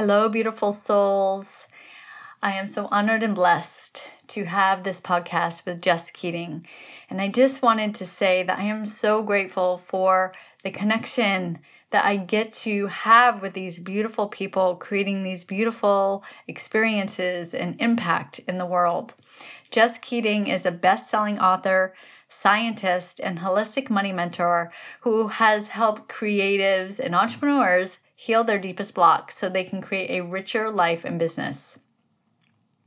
Hello, beautiful souls. I am so honored and blessed to have this podcast with Jess Keating. And I just wanted to say that I am so grateful for the connection that I get to have with these beautiful people, creating these beautiful experiences and impact in the world. Jess Keating is a best selling author, scientist, and holistic money mentor who has helped creatives and entrepreneurs heal their deepest blocks so they can create a richer life and business.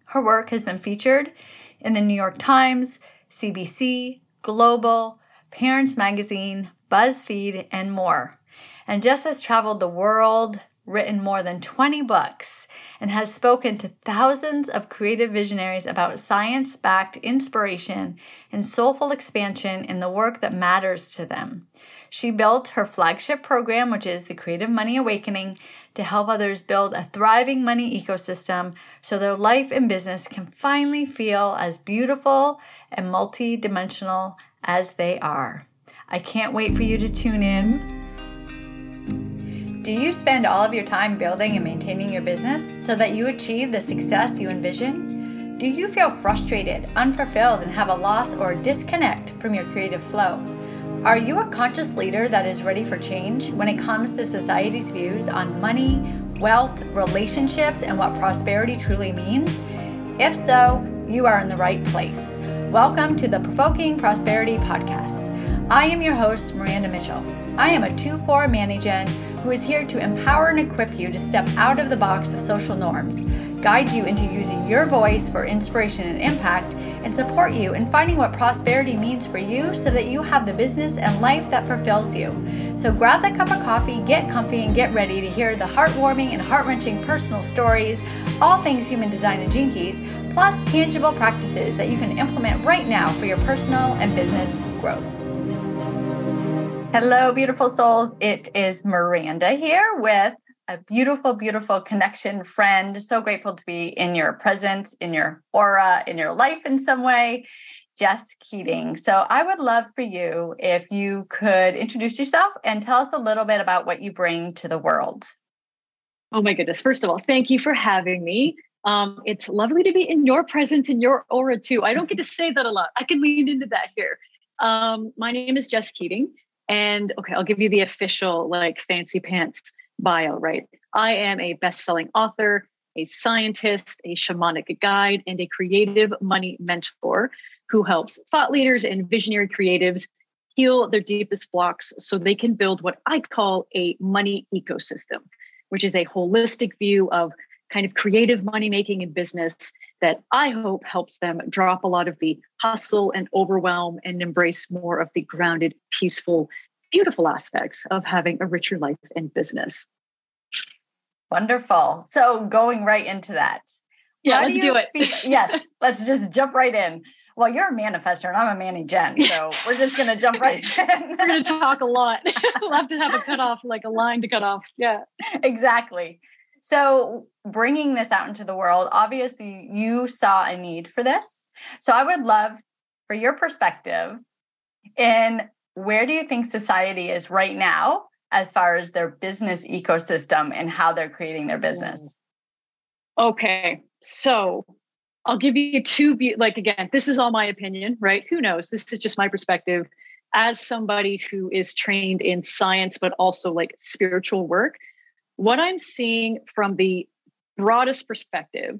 Her work has been featured in the New York Times, CBC, Global, Parents Magazine, BuzzFeed, and more. And Jess has traveled the world, written more than 20 books, and has spoken to thousands of creative visionaries about science backed inspiration and soulful expansion in the work that matters to them. She built her flagship program, which is the Creative Money Awakening, to help others build a thriving money ecosystem so their life and business can finally feel as beautiful and multi-dimensional as they are. I can't wait for you to tune in. Do you spend all of your time building and maintaining your business so that you achieve the success you envision? Do you feel frustrated, unfulfilled, and have a loss or disconnect from your creative flow? Are you a conscious leader that is ready for change when it comes to society's views on money, wealth, relationships, and what prosperity truly means? If so, you are in the right place. Welcome to the Provoking Prosperity Podcast. I am your host, Miranda Mitchell. I am a 2 4 manager who is here to empower and equip you to step out of the box of social norms, guide you into using your voice for inspiration and impact, and support you in finding what prosperity means for you so that you have the business and life that fulfills you. So grab that cup of coffee, get comfy, and get ready to hear the heartwarming and heart wrenching personal stories, all things human design and Gene Keys, plus tangible practices that you can implement right now for your personal and business growth. Hello, beautiful souls. It is Miranda here with a beautiful, beautiful connection friend. So grateful to be in your presence, in your aura, in your life in some way. Jess Keating. So I would love for you if you could introduce yourself and tell us a little bit about what you bring to the world. Oh my goodness. First of all, thank you for having me. Um, it's lovely to be in your presence, in your aura too. I don't get to say that a lot. I can lean into that here. Um, my name is Jess Keating. And okay, I'll give you the official, like fancy pants bio, right? I am a best selling author, a scientist, a shamanic guide, and a creative money mentor who helps thought leaders and visionary creatives heal their deepest blocks so they can build what I call a money ecosystem, which is a holistic view of kind of creative money making in business that I hope helps them drop a lot of the hustle and overwhelm and embrace more of the grounded, peaceful, beautiful aspects of having a richer life and business. Wonderful. So going right into that. Yeah, let's do, do it. Feel, yes, let's just jump right in. Well, you're a manifestor and I'm a Manny Gen. So we're just going to jump right in. we're going to talk a lot. we'll have to have a cutoff, like a line to cut off. Yeah. Exactly. So, bringing this out into the world, obviously, you saw a need for this. So, I would love for your perspective in where do you think society is right now as far as their business ecosystem and how they're creating their mm. business? Okay. So, I'll give you two, like, again, this is all my opinion, right? Who knows? This is just my perspective as somebody who is trained in science, but also like spiritual work what I'm seeing from the broadest perspective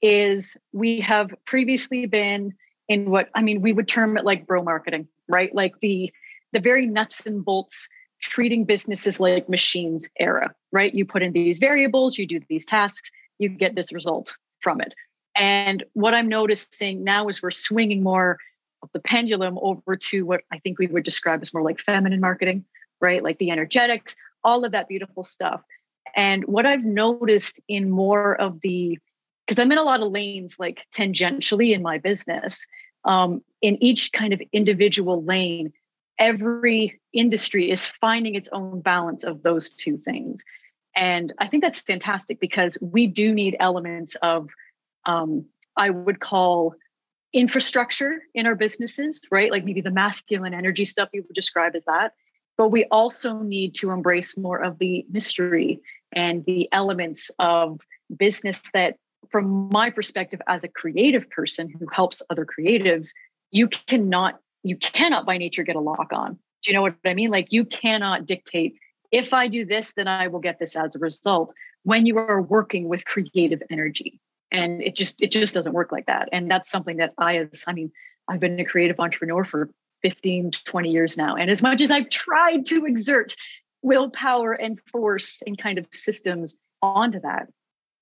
is we have previously been in what I mean, we would term it like bro marketing, right? Like the the very nuts and bolts treating businesses like machines era, right? You put in these variables, you do these tasks, you get this result from it. And what I'm noticing now is we're swinging more of the pendulum over to what I think we would describe as more like feminine marketing, right? Like the energetics, all of that beautiful stuff. And what I've noticed in more of the, because I'm in a lot of lanes like tangentially in my business, um, in each kind of individual lane, every industry is finding its own balance of those two things. And I think that's fantastic because we do need elements of, um, I would call infrastructure in our businesses, right? Like maybe the masculine energy stuff you would describe as that. But we also need to embrace more of the mystery and the elements of business that from my perspective as a creative person who helps other creatives you cannot you cannot by nature get a lock on. Do you know what i mean? Like you cannot dictate if i do this then i will get this as a result when you are working with creative energy. And it just it just doesn't work like that. And that's something that i as i mean i've been a creative entrepreneur for 15 20 years now. And as much as i've tried to exert willpower and force and kind of systems onto that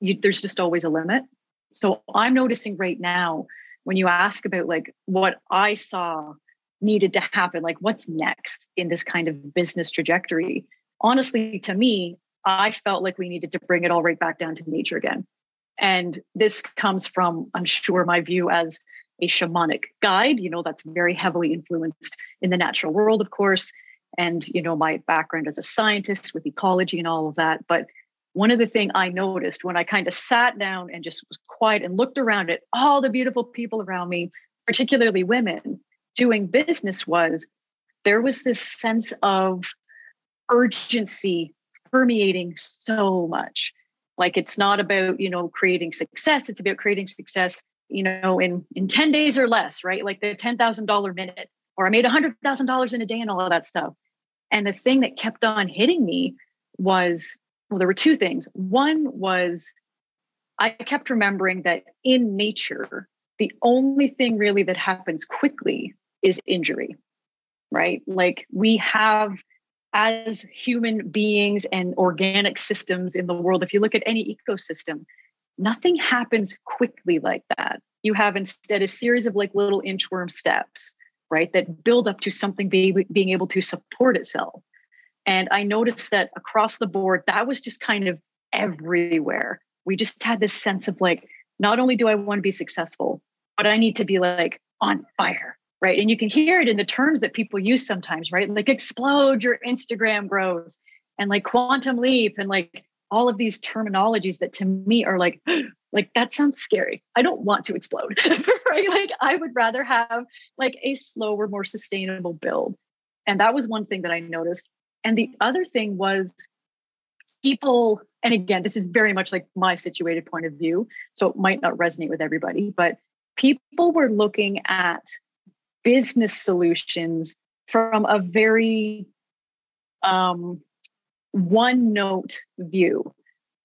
you, there's just always a limit. So i'm noticing right now when you ask about like what i saw needed to happen? Like what's next in this kind of business trajectory? Honestly to me i felt like we needed to bring it all right back down to nature again. And this comes from i'm sure my view as a shamanic guide. You know that's very heavily influenced in the natural world of course and you know my background as a scientist with ecology and all of that. But one of the things i noticed when i kind of sat down and just was quiet and looked around at all the beautiful people around me particularly women doing business was there was this sense of urgency permeating so much. Like it's not about you know creating success it's about creating success you know in in 10 days or less right? Like the $10000 minute or i made $100000 in a day and all of that stuff. And the thing that kept on hitting me was well, there were two things. One was I kept remembering that in nature, the only thing really that happens quickly is injury, right? Like we have as human beings and organic systems in the world, if you look at any ecosystem, nothing happens quickly like that. You have instead a series of like little inchworm steps right? That build up to something being, being able to support itself. And I noticed that across the board, that was just kind of everywhere. We just had this sense of like, not only do I want to be successful, but I need to be like on fire, right? And you can hear it in the terms that people use sometimes, right? Like explode your Instagram growth and like quantum leap and like all of these terminologies that to me are like like that sounds scary i don't want to explode right like i would rather have like a slower more sustainable build and that was one thing that i noticed and the other thing was people and again this is very much like my situated point of view so it might not resonate with everybody but people were looking at business solutions from a very um, one note view.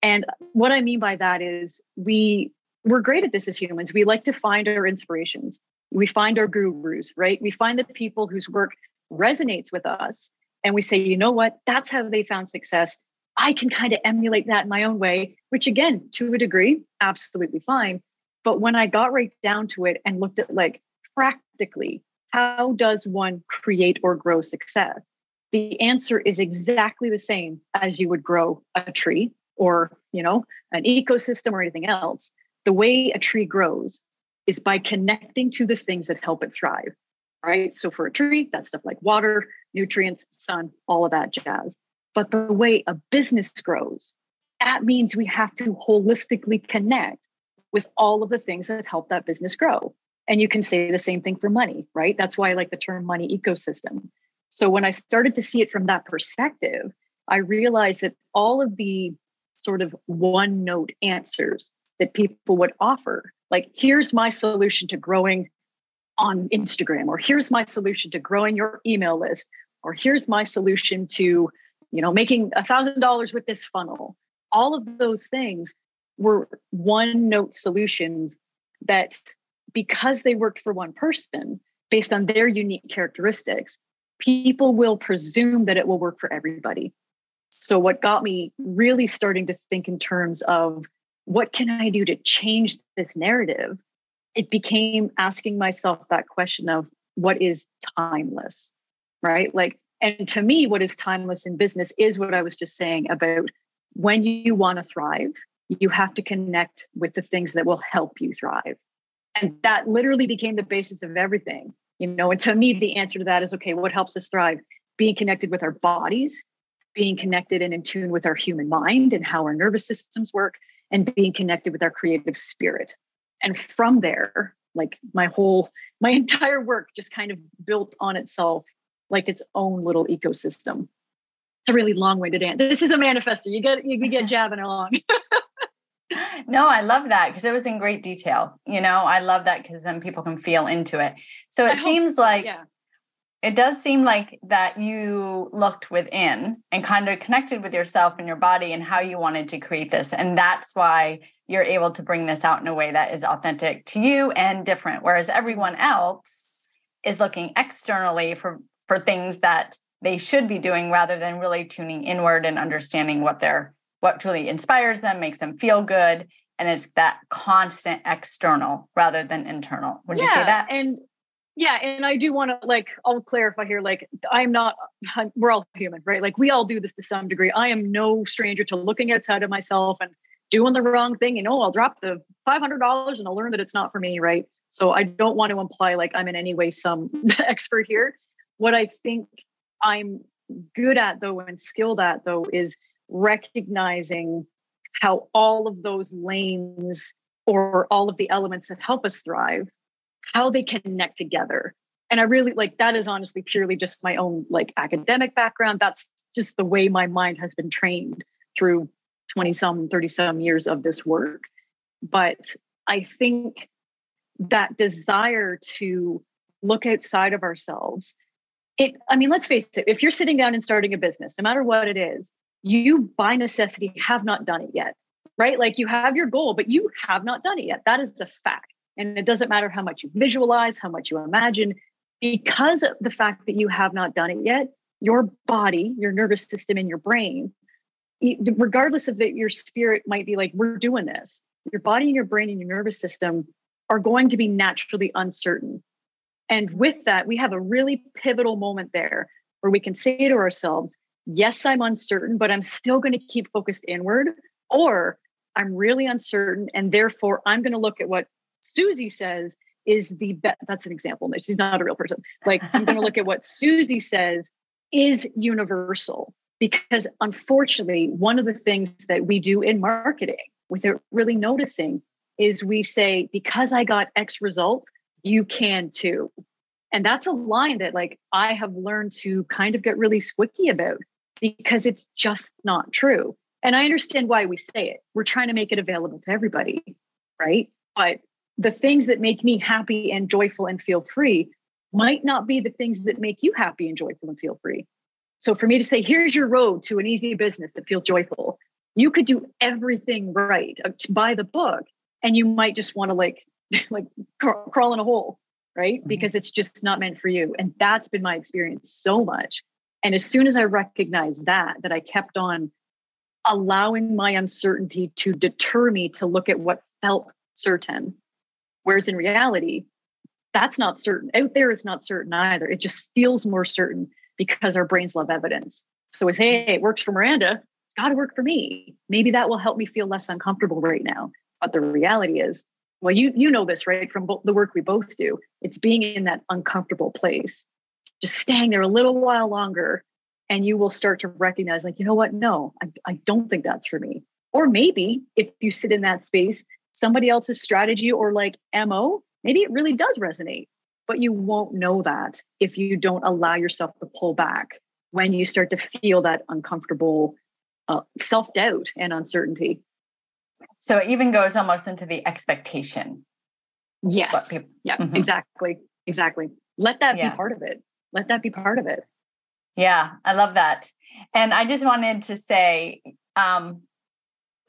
And what I mean by that is we we're great at this as humans. We like to find our inspirations. We find our gurus, right? We find the people whose work resonates with us and we say, "You know what? That's how they found success. I can kind of emulate that in my own way," which again, to a degree, absolutely fine. But when I got right down to it and looked at like practically, how does one create or grow success? the answer is exactly the same as you would grow a tree or you know an ecosystem or anything else. The way a tree grows is by connecting to the things that help it thrive right? So for a tree that's stuff like water nutrients sun all of that jazz. But the way a business grows that means we have to holistically connect with all of the things that help that business grow and you can say the same thing for money right that's why i like the term money ecosystem so when I started to see it from that perspective, I realized that all of the sort of one note answers that people would offer, like, here's my solution to growing on Instagram, or here's my solution to growing your email list, or here's my solution to, you know, making a thousand dollars with this funnel. All of those things were one note solutions that because they worked for one person based on their unique characteristics people will presume that it will work for everybody. So, what got me really starting to think in terms of what can I do to change this narrative? It became asking myself that question of what is timeless, right? Like, and to me, what is timeless in business is what I was just saying about when you want to thrive, you have to connect with the things that will help you thrive. And that literally became the basis of everything you know and to me the answer to that is okay what helps us thrive being connected with our bodies being connected and in tune with our human mind and how our nervous systems work and being connected with our creative spirit and from there like my whole my entire work just kind of built on itself like its own little ecosystem it's a really long-winded answer. This is a manifesto. You get you can get jabbing along. no, I love that because it was in great detail. You know, I love that because then people can feel into it. So it I seems so, like yeah. it does seem like that you looked within and kind of connected with yourself and your body and how you wanted to create this. And that's why you're able to bring this out in a way that is authentic to you and different. Whereas everyone else is looking externally for for things that they should be doing rather than really tuning inward and understanding what they're what truly inspires them, makes them feel good. And it's that constant external rather than internal. Would yeah, you say that? And yeah, and I do want to like I'll clarify here. Like I'm not we're all human, right? Like we all do this to some degree. I am no stranger to looking outside of myself and doing the wrong thing. You know, I'll drop the five hundred dollars and I'll learn that it's not for me, right? So I don't want to imply like I'm in any way some expert here. What I think I'm good at though and skilled at though is recognizing how all of those lanes or all of the elements that help us thrive how they connect together. And i really like that is honestly purely just my own like academic background. That's just the way my mind has been trained through 20 some 30 some years of this work. But i think that desire to look outside of ourselves it i mean let's face it if you're sitting down and starting a business no matter what it is you by necessity have not done it yet, right? Like you have your goal, but you have not done it yet. That is a fact. And it doesn't matter how much you visualize, how much you imagine, because of the fact that you have not done it yet, your body, your nervous system, and your brain, regardless of that, your spirit might be like, we're doing this. Your body and your brain and your nervous system are going to be naturally uncertain. And with that, we have a really pivotal moment there where we can say to ourselves, yes, I'm uncertain, but I'm still going to keep focused inward, or I'm really uncertain. And therefore, I'm going to look at what Susie says is the best. That's an example. She's not a real person. Like, I'm going to look at what Susie says is universal. Because unfortunately, one of the things that we do in marketing without really noticing is we say, because I got X result, you can too. And that's a line that like I have learned to kind of get really squicky about because it's just not true. And I understand why we say it. We're trying to make it available to everybody, right? But the things that make me happy and joyful and feel free might not be the things that make you happy and joyful and feel free. So for me to say, here's your road to an easy business that feels joyful, you could do everything right, uh, buy the book, and you might just want to like, like crawl in a hole, right? Mm-hmm. Because it's just not meant for you. And that's been my experience so much and as soon as I recognized that, that I kept on allowing my uncertainty to deter me to look at what felt certain. Whereas in reality, that's not certain. Out there, it's not certain either. It just feels more certain because our brains love evidence. So it's, hey, it works for Miranda. It's got to work for me. Maybe that will help me feel less uncomfortable right now. But the reality is, well, you you know this, right? From the work we both do, it's being in that uncomfortable place just staying there a little while longer and you will start to recognize like you know what? No I, I don't think that's for me. Or maybe if you sit in that space somebody else's strategy or like mo maybe it really does resonate but you won't know that if you don't allow yourself to pull back when you start to feel that uncomfortable uh, self-doubt and uncertainty. So it even goes almost into the expectation. Yes. people, yeah mm-hmm. exactly exactly. Let that yeah. be part of it let that be part of it. Yeah, I love that. And I just wanted to say, um,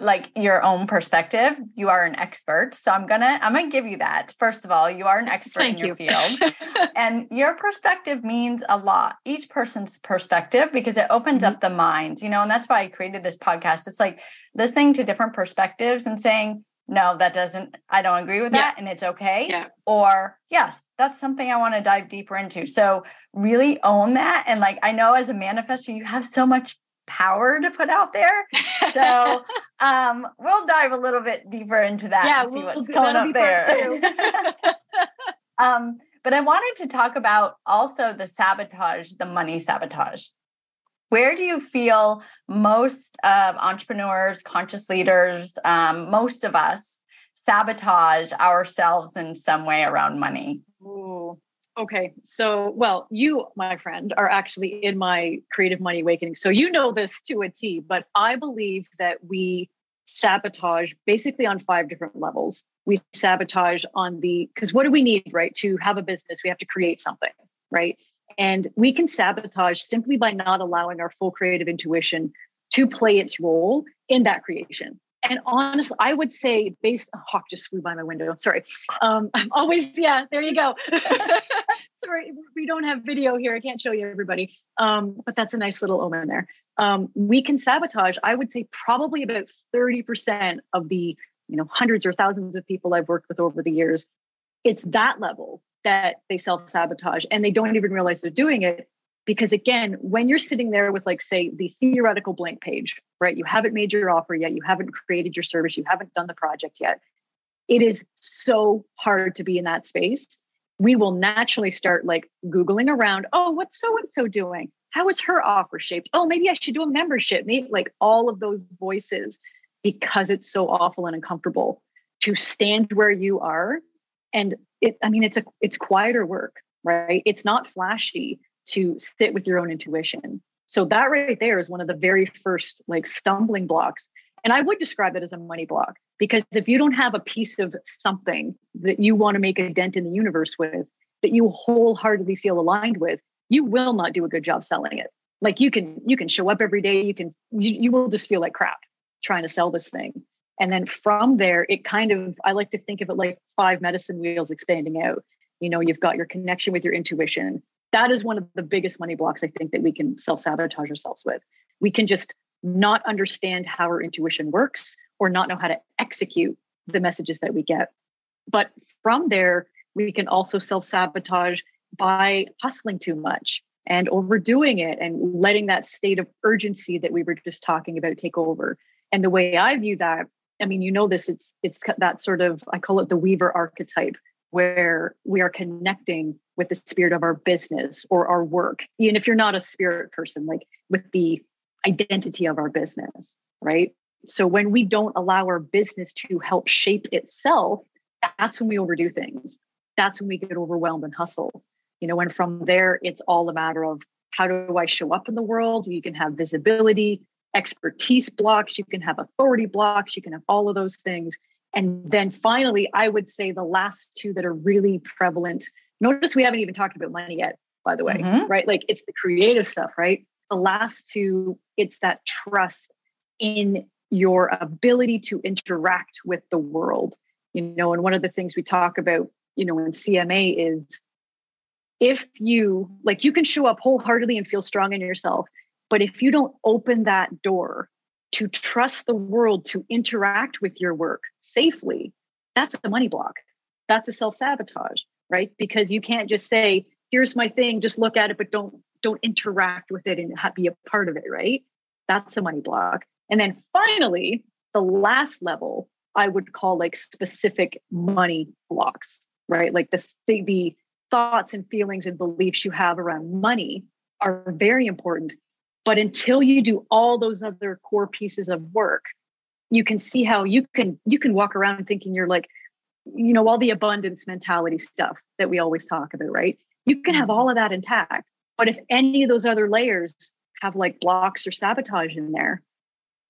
like your own perspective, you are an expert. So I'm gonna I'm gonna give you that. First of all, you are an expert Thank in your you. field. and your perspective means a lot. Each person's perspective, because it opens mm-hmm. up the mind, you know, and that's why I created this podcast. It's like listening to different perspectives and saying, no, that doesn't, I don't agree with that. Yeah. And it's okay. Yeah. Or, yes, that's something I want to dive deeper into. So, really own that. And like, I know as a manifestor, you have so much power to put out there. So, um, we'll dive a little bit deeper into that yeah, and see we'll, what's coming up there. um, but I wanted to talk about also the sabotage, the money sabotage where do you feel most of entrepreneurs, conscious leaders, um, most of us sabotage ourselves in some way around money? Ooh, Okay. So, well, you, my friend, are actually in my creative money awakening. So, you know this to a T, but I believe that we sabotage basically on five different levels. We sabotage on the, because what do we need, right? To have a business, we have to create something, right? And we can sabotage simply by not allowing our full creative intuition to play its role in that creation. And honestly, I would say based a hawk just flew by my window. Sorry. Um, I'm always, yeah, there you go. Sorry, we don't have video here. I can't show you everybody. Um, but that's a nice little omen there. Um, we can sabotage, I would say probably about 30% of the, you know, hundreds or thousands of people I've worked with over the years. It's that level that they self-sabotage and they don't even realize they're doing it because again when you're sitting there with like say the theoretical blank page right you haven't made your offer yet you haven't created your service you haven't done the project yet it is so hard to be in that space. We will naturally start like googling around oh what's so and so doing? How is her offer shaped? Oh maybe i should do a membership. Maybe like all of those voices because it's so awful and uncomfortable to stand where you are and it i mean it's a it's quieter work right it's not flashy to sit with your own intuition. So that right there is one of the very first like stumbling blocks. And I would describe it as a money block because if you don't have a piece of something that you want to make a dent in the universe with, that you wholeheartedly feel aligned with, you will not do a good job selling it. Like you can you can show up every day, you can you, you will just feel like crap trying to sell this thing. And then from there, it kind of I like to think of it like five medicine wheels expanding out. You know, you've got your connection with your intuition, that is one of the biggest money blocks I think that we can self sabotage ourselves with. We can just not understand how our intuition works or not know how to execute the messages that we get. But from there, we can also self sabotage by hustling too much and overdoing it and letting that state of urgency that we were just talking about take over. And the way I view that, I mean, you know this, it's it's that sort of I call it the weaver archetype where we are connecting with the spirit of our business or our work, even if you're not a spirit person, like with the identity of our business, right? So when we don't allow our business to help shape itself, that's when we overdo things. That's when we get overwhelmed and hustle. You know, and from there, it's all a matter of how do I show up in the world? You can have visibility, expertise blocks, you can have authority blocks, you can have all of those things. And then finally, I would say the last two that are really prevalent Notice we haven't even talked about money yet, by the way, mm-hmm. right? Like it's the creative stuff, right? The last two, it's that trust in your ability to interact with the world. You know, and one of the things we talk about, you know, in CMA is if you like you can show up wholeheartedly and feel strong in yourself, but if you don't open that door to trust the world to interact with your work safely, that's a money block. That's a self sabotage right? Because you can't just say, here's my thing, just look at it, but don't don't interact with it and be a part of it, right? That's a money block. And then finally, the last level I would call like specific money blocks, right? Like the the thoughts and feelings and beliefs you have around money are very important. But until you do all those other core pieces of work, you can see how you can you can walk around thinking you're like you know, all the abundance mentality stuff that we always talk about, right? You can have mm-hmm. all of that intact. But if any of those other layers have like blocks or sabotage in there,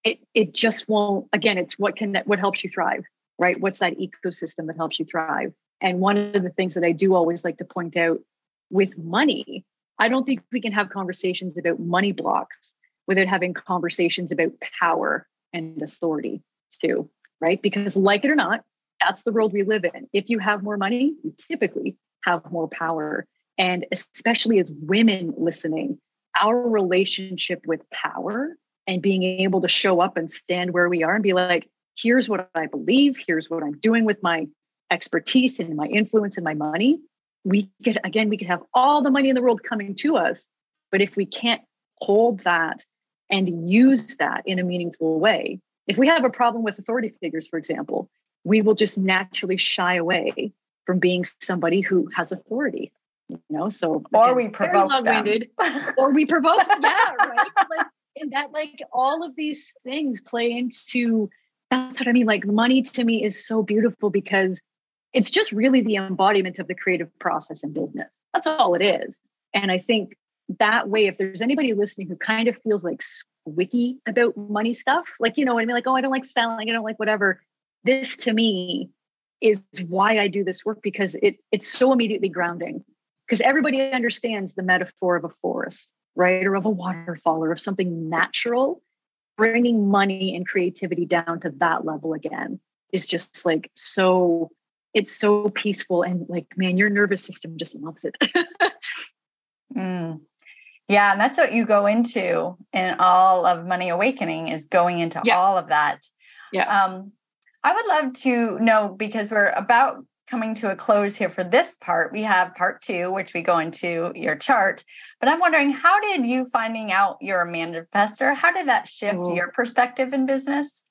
it it just won't again, it's what can what helps you thrive, right? What's that ecosystem that helps you thrive? And one of the things that I do always like to point out with money, I don't think we can have conversations about money blocks without having conversations about power and authority too, right? Because like it or not, that's the world we live in. If you have more money, you typically have more power. And especially as women listening, our relationship with power and being able to show up and stand where we are and be like, here's what I believe, here's what I'm doing with my expertise and my influence and my money. We could, again, we could have all the money in the world coming to us. But if we can't hold that and use that in a meaningful way, if we have a problem with authority figures, for example, we will just naturally shy away from being somebody who has authority you know so or again, we provoke them. or we provoke yeah right like and that like all of these things play into that's what i mean like money to me is so beautiful because it's just really the embodiment of the creative process in business. That's all it is. And I think that way, if there's anybody listening who kind of feels like squicky about money stuff, like, you know what I mean? Like, oh, I don't like selling, I don't like whatever. This to me is why I do this work because it it's so immediately grounding. Because everybody understands the metaphor of a forest, right? Or of a waterfall or of something natural. Bringing money and creativity down to that level again is just like so it's so peaceful and like man your nervous system just loves it mm. yeah and that's what you go into in all of money awakening is going into yeah. all of that yeah um i would love to know because we're about coming to a close here for this part we have part two which we go into your chart but i'm wondering how did you finding out you're a manifestor how did that shift Ooh. your perspective in business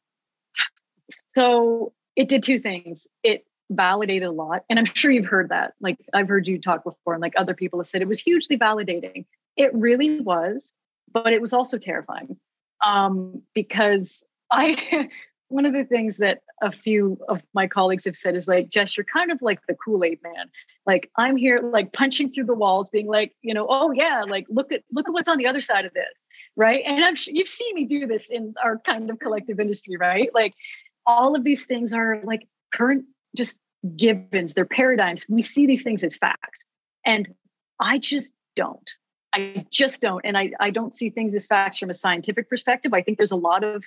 so it did two things it validated a lot. And I'm sure you've heard that. Like I've heard you talk before, and like other people have said, it was hugely validating. It really was, but it was also terrifying um, because I. one of the things that a few of my colleagues have said is like, Jess, you're kind of like the Kool Aid man. Like I'm here, like punching through the walls, being like, you know, oh yeah, like look at look at what's on the other side of this, right? And I'm you've seen me do this in our kind of collective industry, right? Like all of these things are like current just givens, they're paradigms. We see these things as facts. And I just don't. I just don't. And I, I don't see things as facts from a scientific perspective. I think there's a lot of,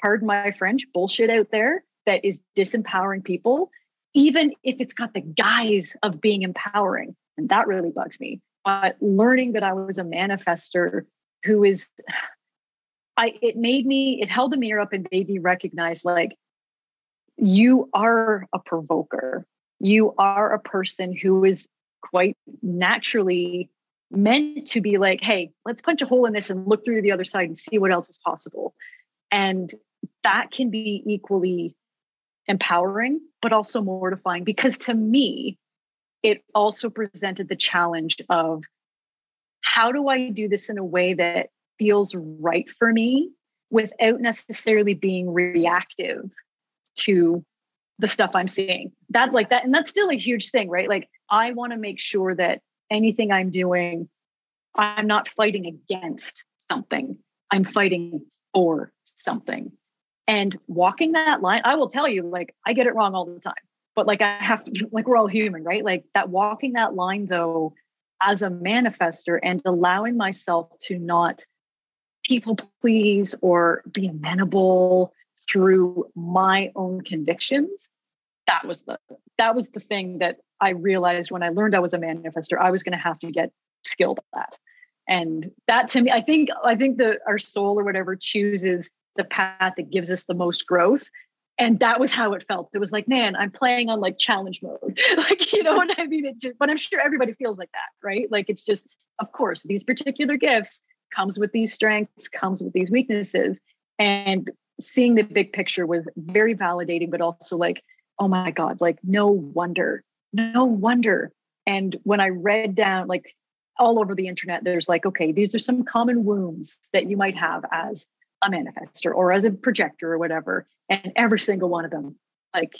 pardon my French, bullshit out there that is disempowering people, even if it's got the guise of being empowering. And that really bugs me. But learning that I was a manifestor who is, I it made me, it held a mirror up and made me recognize like you are a provoker. You are a person who is quite naturally meant to be like, hey, let's punch a hole in this and look through the other side and see what else is possible. And that can be equally empowering, but also mortifying because to me, it also presented the challenge of how do I do this in a way that feels right for me without necessarily being reactive to the stuff I'm seeing. That like that, and that's still a huge thing, right? Like I want to make sure that anything I'm doing, I'm not fighting against something. I'm fighting for something. And walking that line, I will tell you, like I get it wrong all the time. But like I have to, like we're all human, right? Like that walking that line though, as a manifestor and allowing myself to not people please or be amenable through my own convictions that was the that was the thing that i realized when i learned i was a manifestor i was going to have to get skilled at that. And that to me i think i think the our soul or whatever chooses the path that gives us the most growth. And that was how it felt. It was like man i'm playing on like challenge mode. Like you know what i mean? It just but i'm sure everybody feels like that right? Like it's just of course these particular gifts comes with these strengths comes with these weaknesses. And seeing the big picture was very validating, but also like, oh my God, like no wonder, no wonder. And when I read down, like all over the internet, there's like, okay, these are some common wounds that you might have as a manifestor or as a projector or whatever. And every single one of them, like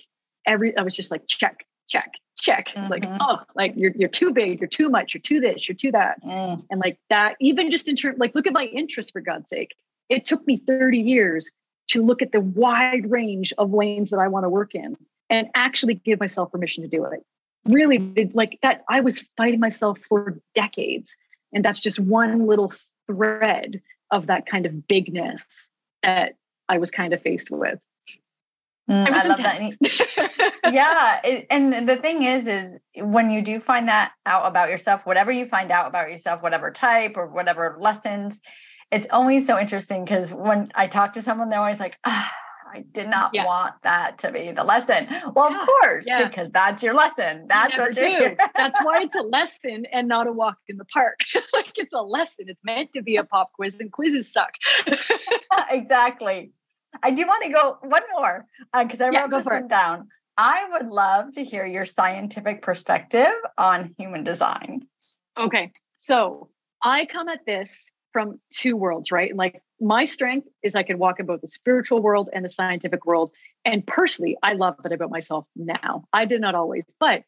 every, I was just like, check, check, check. Mm-hmm. Like, oh, like you're you're too big, you're too much, you're too this, you're too that. Mm. And like that, even just in terms, like, look at my interest for God's sake. It took me 30 years to look at the wide range of lanes that I want to work in and actually give myself permission to do it. Really, like that, I was fighting myself for decades. And that's just one little thread of that kind of bigness that I was kind of faced with. Mm, I love that. yeah, it, and the thing is, is when you do find that out about yourself, whatever you find out about yourself, whatever type or whatever lessons, it's always so interesting because when I talk to someone, they're always like, ah, I did not yeah. want that to be the lesson. Well, yeah. of course, yeah. because that's your lesson. That's you what you do. that's why it's a lesson and not a walk in the park. like it's a lesson. It's meant to be a pop quiz, and quizzes suck. exactly. I do want to go one more because uh, I wrote this one down. I would love to hear your scientific perspective on human design. Okay. So I come at this from two worlds, right? And like my strength is I can walk in both the spiritual world and the scientific world. And personally, I love that about myself now. I did not always, but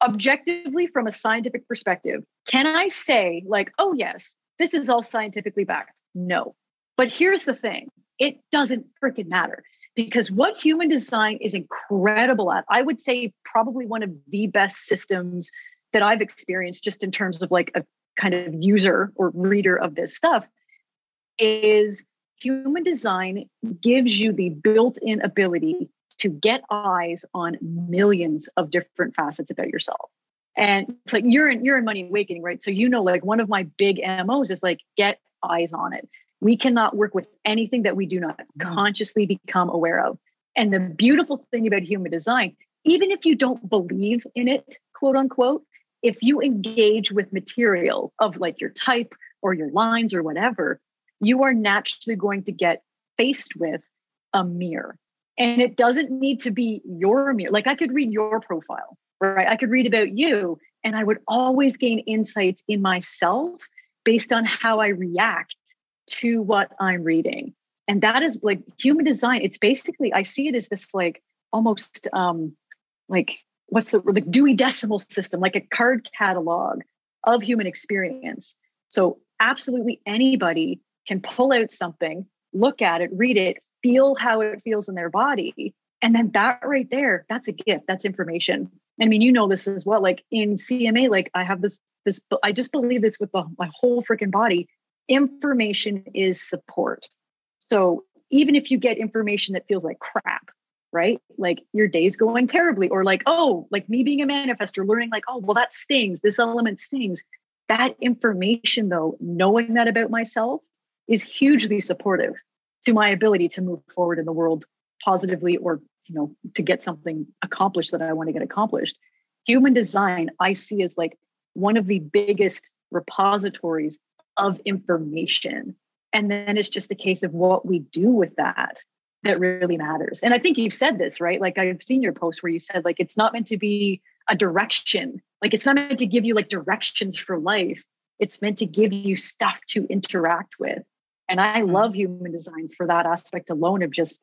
objectively, from a scientific perspective, can I say, like, oh, yes, this is all scientifically backed? No. But here's the thing it doesn't freaking matter because what human design is incredible at, I would say, probably one of the best systems that I've experienced just in terms of like a kind of user or reader of this stuff is human design gives you the built-in ability to get eyes on millions of different facets about yourself. And it's like you're in you're in money awakening, right? So you know, like one of my big MOs is like get eyes on it. We cannot work with anything that we do not mm-hmm. consciously become aware of. And the beautiful thing about human design, even if you don't believe in it, quote unquote, if you engage with material of like your type or your lines or whatever, you are naturally going to get faced with a mirror. And it doesn't need to be your mirror. Like I could read your profile, right? I could read about you, and I would always gain insights in myself based on how I react to what I'm reading. And that is like human design. It's basically, I see it as this like almost um like what's the like Dewey Decimal System, like a card catalog of human experience. So absolutely anybody can pull out something, look at it, read it, feel how it feels in their body. And then that right there, that's a gift. That's information. I mean, you know this as well. Like in CMA, like I have this, this, I just believe this with the, my whole freaking body. Information is support. So even if you get information that feels like crap, right? Like your day's going terribly, or like, oh, like me being a manifestor, learning like, oh, well, that stings. This element stings. That information, though, knowing that about myself is hugely supportive to my ability to move forward in the world positively or you know to get something accomplished that i want to get accomplished human design i see as like one of the biggest repositories of information and then it's just a case of what we do with that that really matters. And i think you've said this right? Like i've seen your post where you said like it's not meant to be a direction. Like it's not meant to give you like directions for life. It's meant to give you stuff to interact with. And I mm-hmm. love human design for that aspect alone of just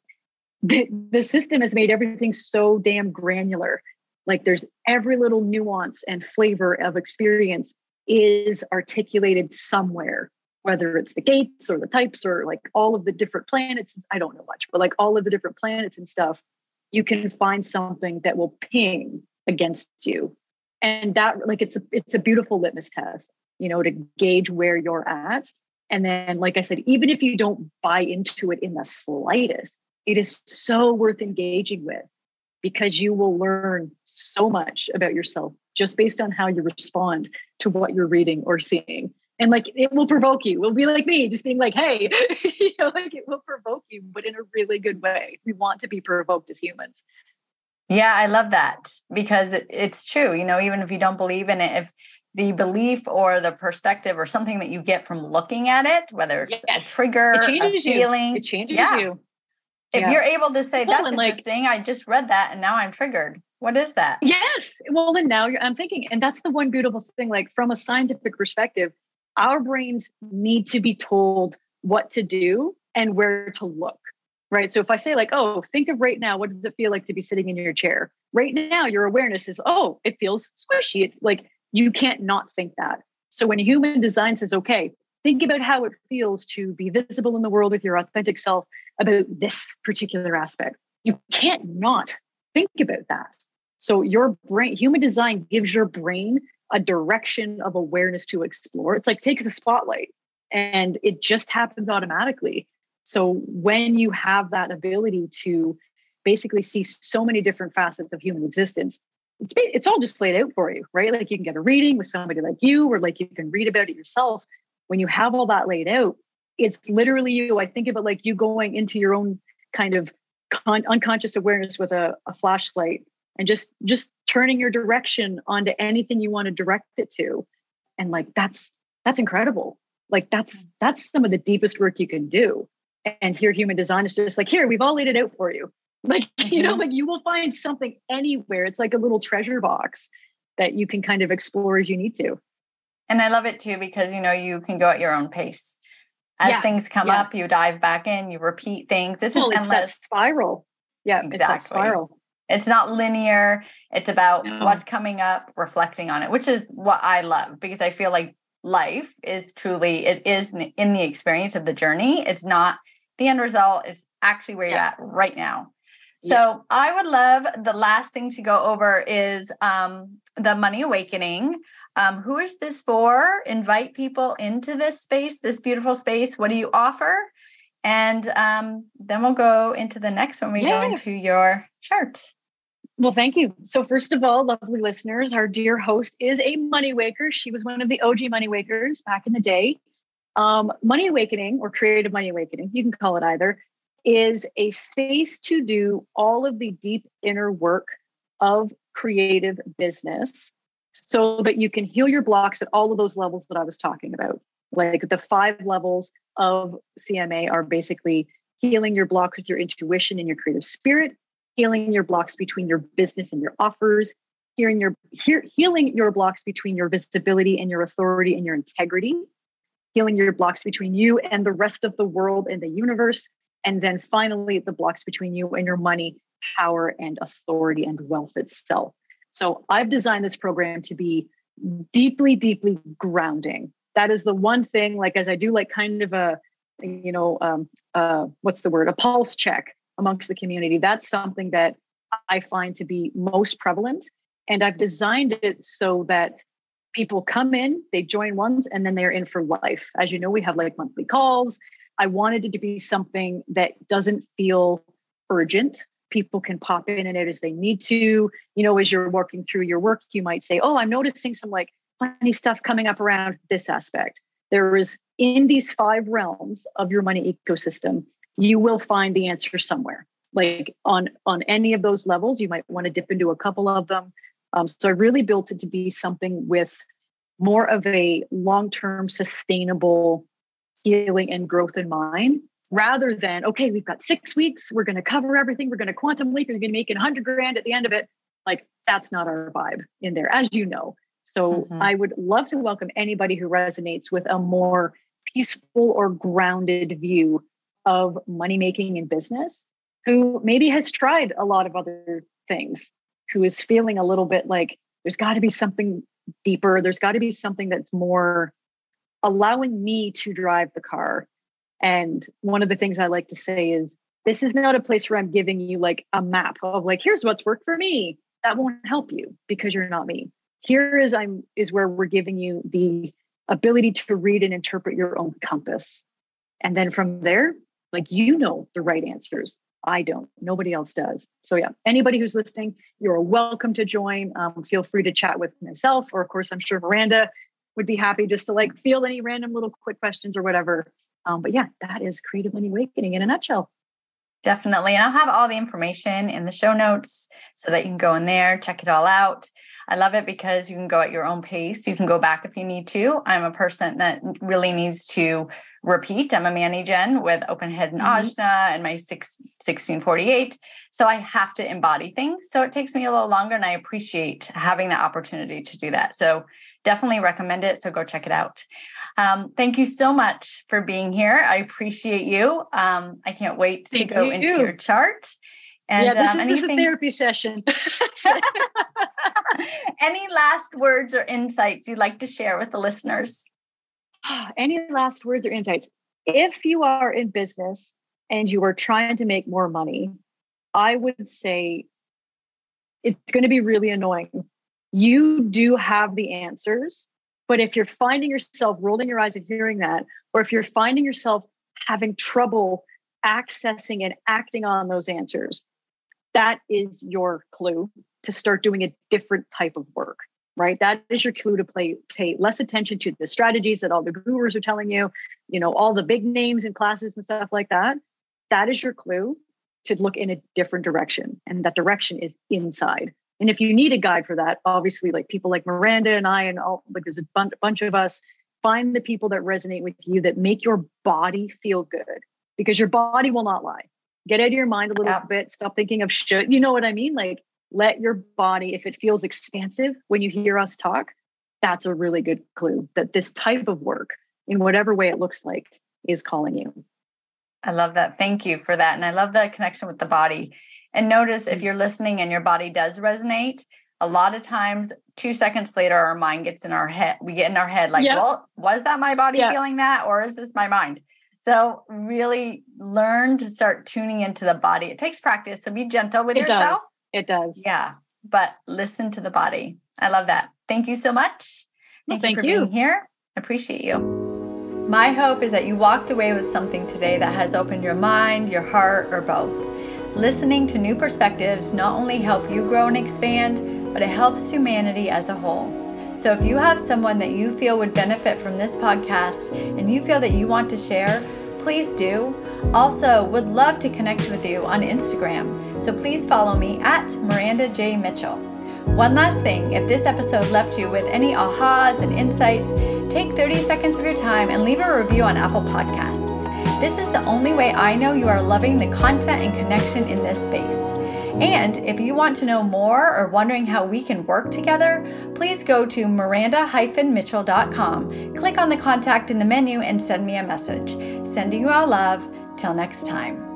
the, the system has made everything so damn granular. Like there's every little nuance and flavor of experience is articulated somewhere, whether it's the gates or the types or like all of the different planets. I don't know much, but like all of the different planets and stuff, you can find something that will ping against you. And that like it's a it's a beautiful litmus test, you know, to gauge where you're at and then, like I said, even if you don't buy into it in the slightest, it is so worth engaging with because you will learn so much about yourself just based on how you respond to what you're reading or seeing. And like it will provoke you. It will be like me, just being like, hey, you know, like it will provoke you, but in a really good way. We want to be provoked as humans. Yeah, I love that because it, it's true. You know, even if you don't believe in it, if the belief or the perspective or something that you get from looking at it, whether it's yes. a trigger, it changes a feeling. You. It changes yeah. you. If yeah. you're able to say, that's well, interesting, like, I just read that and now I'm triggered. What is that? Yes. Well, then now I'm thinking, and that's the one beautiful thing, like from a scientific perspective, our brains need to be told what to do and where to look. Right. So if I say, like, oh, think of right now, what does it feel like to be sitting in your chair? Right now, your awareness is, oh, it feels squishy. It's like you can't not think that. So when human design says, okay, think about how it feels to be visible in the world with your authentic self about this particular aspect. You can't not think about that. So your brain, human design gives your brain a direction of awareness to explore. It's like takes the spotlight and it just happens automatically. So when you have that ability to basically see so many different facets of human existence, it's, it's all just laid out for you, right? Like you can get a reading with somebody like you, or like you can read about it yourself. When you have all that laid out, it's literally you. I think about like you going into your own kind of con- unconscious awareness with a, a flashlight and just just turning your direction onto anything you want to direct it to, and like that's that's incredible. Like that's that's some of the deepest work you can do. And here, human design is just like here we've all laid it out for you like, mm-hmm. you know, mm-hmm. like you will find something anywhere. It's like a little treasure box that you can kind of explore as you need to. And I love it too because, you know, you can go at your own pace. As yeah. things come yeah. up, you dive back in, you repeat things. It's well, an endless it's spiral. Yeah, exactly. It's spiral. It's not linear. It's about no. what's coming up, reflecting on it, which is what I love because I feel like life is truly it is in the experience of the journey. It's not the end result. It's actually where you're at right now. So yeah. I would love the last thing to go over is um, the money awakening. Um, who is this for? Invite people into this space, this beautiful space. What do you offer? And um, then we'll go into the next when we yeah. go into your chart. Well, thank you. So, first of all, lovely listeners, our dear host is a money waker. She was one of the OG money wakers back in the day. Um, money awakening or creative money awakening, you can call it either, is a space to do all of the deep inner work of creative business so that you can heal your blocks at all of those levels that I was talking about. Like the five levels of CMA are basically healing your blocks with your intuition and your creative spirit, healing your blocks between your business and your offers, hearing your healing your blocks between your visibility and your authority and your integrity, healing your blocks between you and the rest of the world and the universe, and then finally the blocks between you and your money, power and authority and wealth itself. So I've designed this program to be deeply, deeply grounding. That is the one thing, like as I do like kind of a, you know, um, uh, what's the word, a pulse check amongst the community. That's something that I find to be most prevalent. And I've designed it so that people come in, they join once, and then they're in for life. As you know, we have like monthly calls. I wanted it to be something that doesn't feel urgent people can pop in and out as they need to. You know, as you're working through your work, you might say, Oh, I'm noticing some like funny stuff coming up around this aspect. There is in these five realms of your money ecosystem, you will find the answer somewhere. Like on on any of those levels, you might want to dip into a couple of them. Um, so I really built it to be something with more of a long-term sustainable healing and growth in mind rather than okay we've got six weeks we're going to cover everything we're going to quantum leap you're going to make it 100 grand at the end of it like that's not our vibe in there as you know so mm-hmm. i would love to welcome anybody who resonates with a more peaceful or grounded view of money making in business who maybe has tried a lot of other things who is feeling a little bit like there's got to be something deeper there's got to be something that's more allowing me to drive the car and one of the things I like to say is this is not a place where I'm giving you like a map of like, here's what's worked for me. That won't help you because you're not me. Here is I'm is where we're giving you the ability to read and interpret your own compass. And then from there, like you know the right answers. I don't. Nobody else does. So yeah, anybody who's listening, you're welcome to join. Um, feel free to chat with myself, or of course, I'm sure Miranda would be happy just to like field any random little quick questions or whatever. Um, but yeah, that is Creative Money Awakening in a nutshell. Definitely. And I'll have all the information in the show notes so that you can go in there, check it all out. I love it because you can go at your own pace. You can go back if you need to. I'm a person that really needs to repeat. I'm a Manny Gen with Open Head and mm-hmm. Ajna and my six, 1648. So I have to embody things. So it takes me a little longer and I appreciate having the opportunity to do that. So definitely recommend it. So go check it out. Um, thank you so much for being here. I appreciate you. Um, I can't wait to thank go you. into your chart. And yeah, this, um, is, anything... a therapy session. Any last words or insights you'd like to share with the listeners? Any last words or insights? If you are in business and you are trying to make more money, I would say it's going to be really annoying. You do have the answers, but if you're finding yourself rolling your eyes and hearing that, or if you're finding yourself having trouble accessing and acting on those answers, that is your clue to start doing a different type of work, right? That is your clue to play, pay less attention to the strategies that all the gurus are telling you, you know, all the big names in classes and stuff like that. That is your clue to look in a different direction. And that direction is inside. And if you need a guide for that, obviously, like people like Miranda and I, and all, like there's a bunch, bunch of us, find the people that resonate with you that make your body feel good because your body will not lie. Get out of your mind a little yeah. bit. Stop thinking of shit. You know what I mean? Like, let your body, if it feels expansive when you hear us talk, that's a really good clue that this type of work, in whatever way it looks like, is calling you. I love that. Thank you for that. And I love the connection with the body. And notice if mm. you're listening and your body does resonate, a lot of times, two seconds later, our mind gets in our head. We get in our head like, yep. well, was that my body yep. feeling that or is this my mind? So, really learn to start tuning into the body. It takes practice. So, be gentle with it yourself. Does. It does. Yeah. But listen to the body. I love that. Thank you so much. Thank, well, thank you for you. being here. I appreciate you. My hope is that you walked away with something today that has opened your mind, your heart, or both. Listening to new perspectives not only help you grow and expand, but it helps humanity as a whole. So if you have someone that you feel would benefit from this podcast and you feel that you want to share, please do. Also, would love to connect with you on Instagram. So please follow me at Miranda J. Mitchell. One last thing if this episode left you with any ahas and insights, take 30 seconds of your time and leave a review on Apple Podcasts. This is the only way I know you are loving the content and connection in this space. And if you want to know more or wondering how we can work together, please go to miranda-mitchell.com, click on the contact in the menu, and send me a message. Sending you all love. Till next time.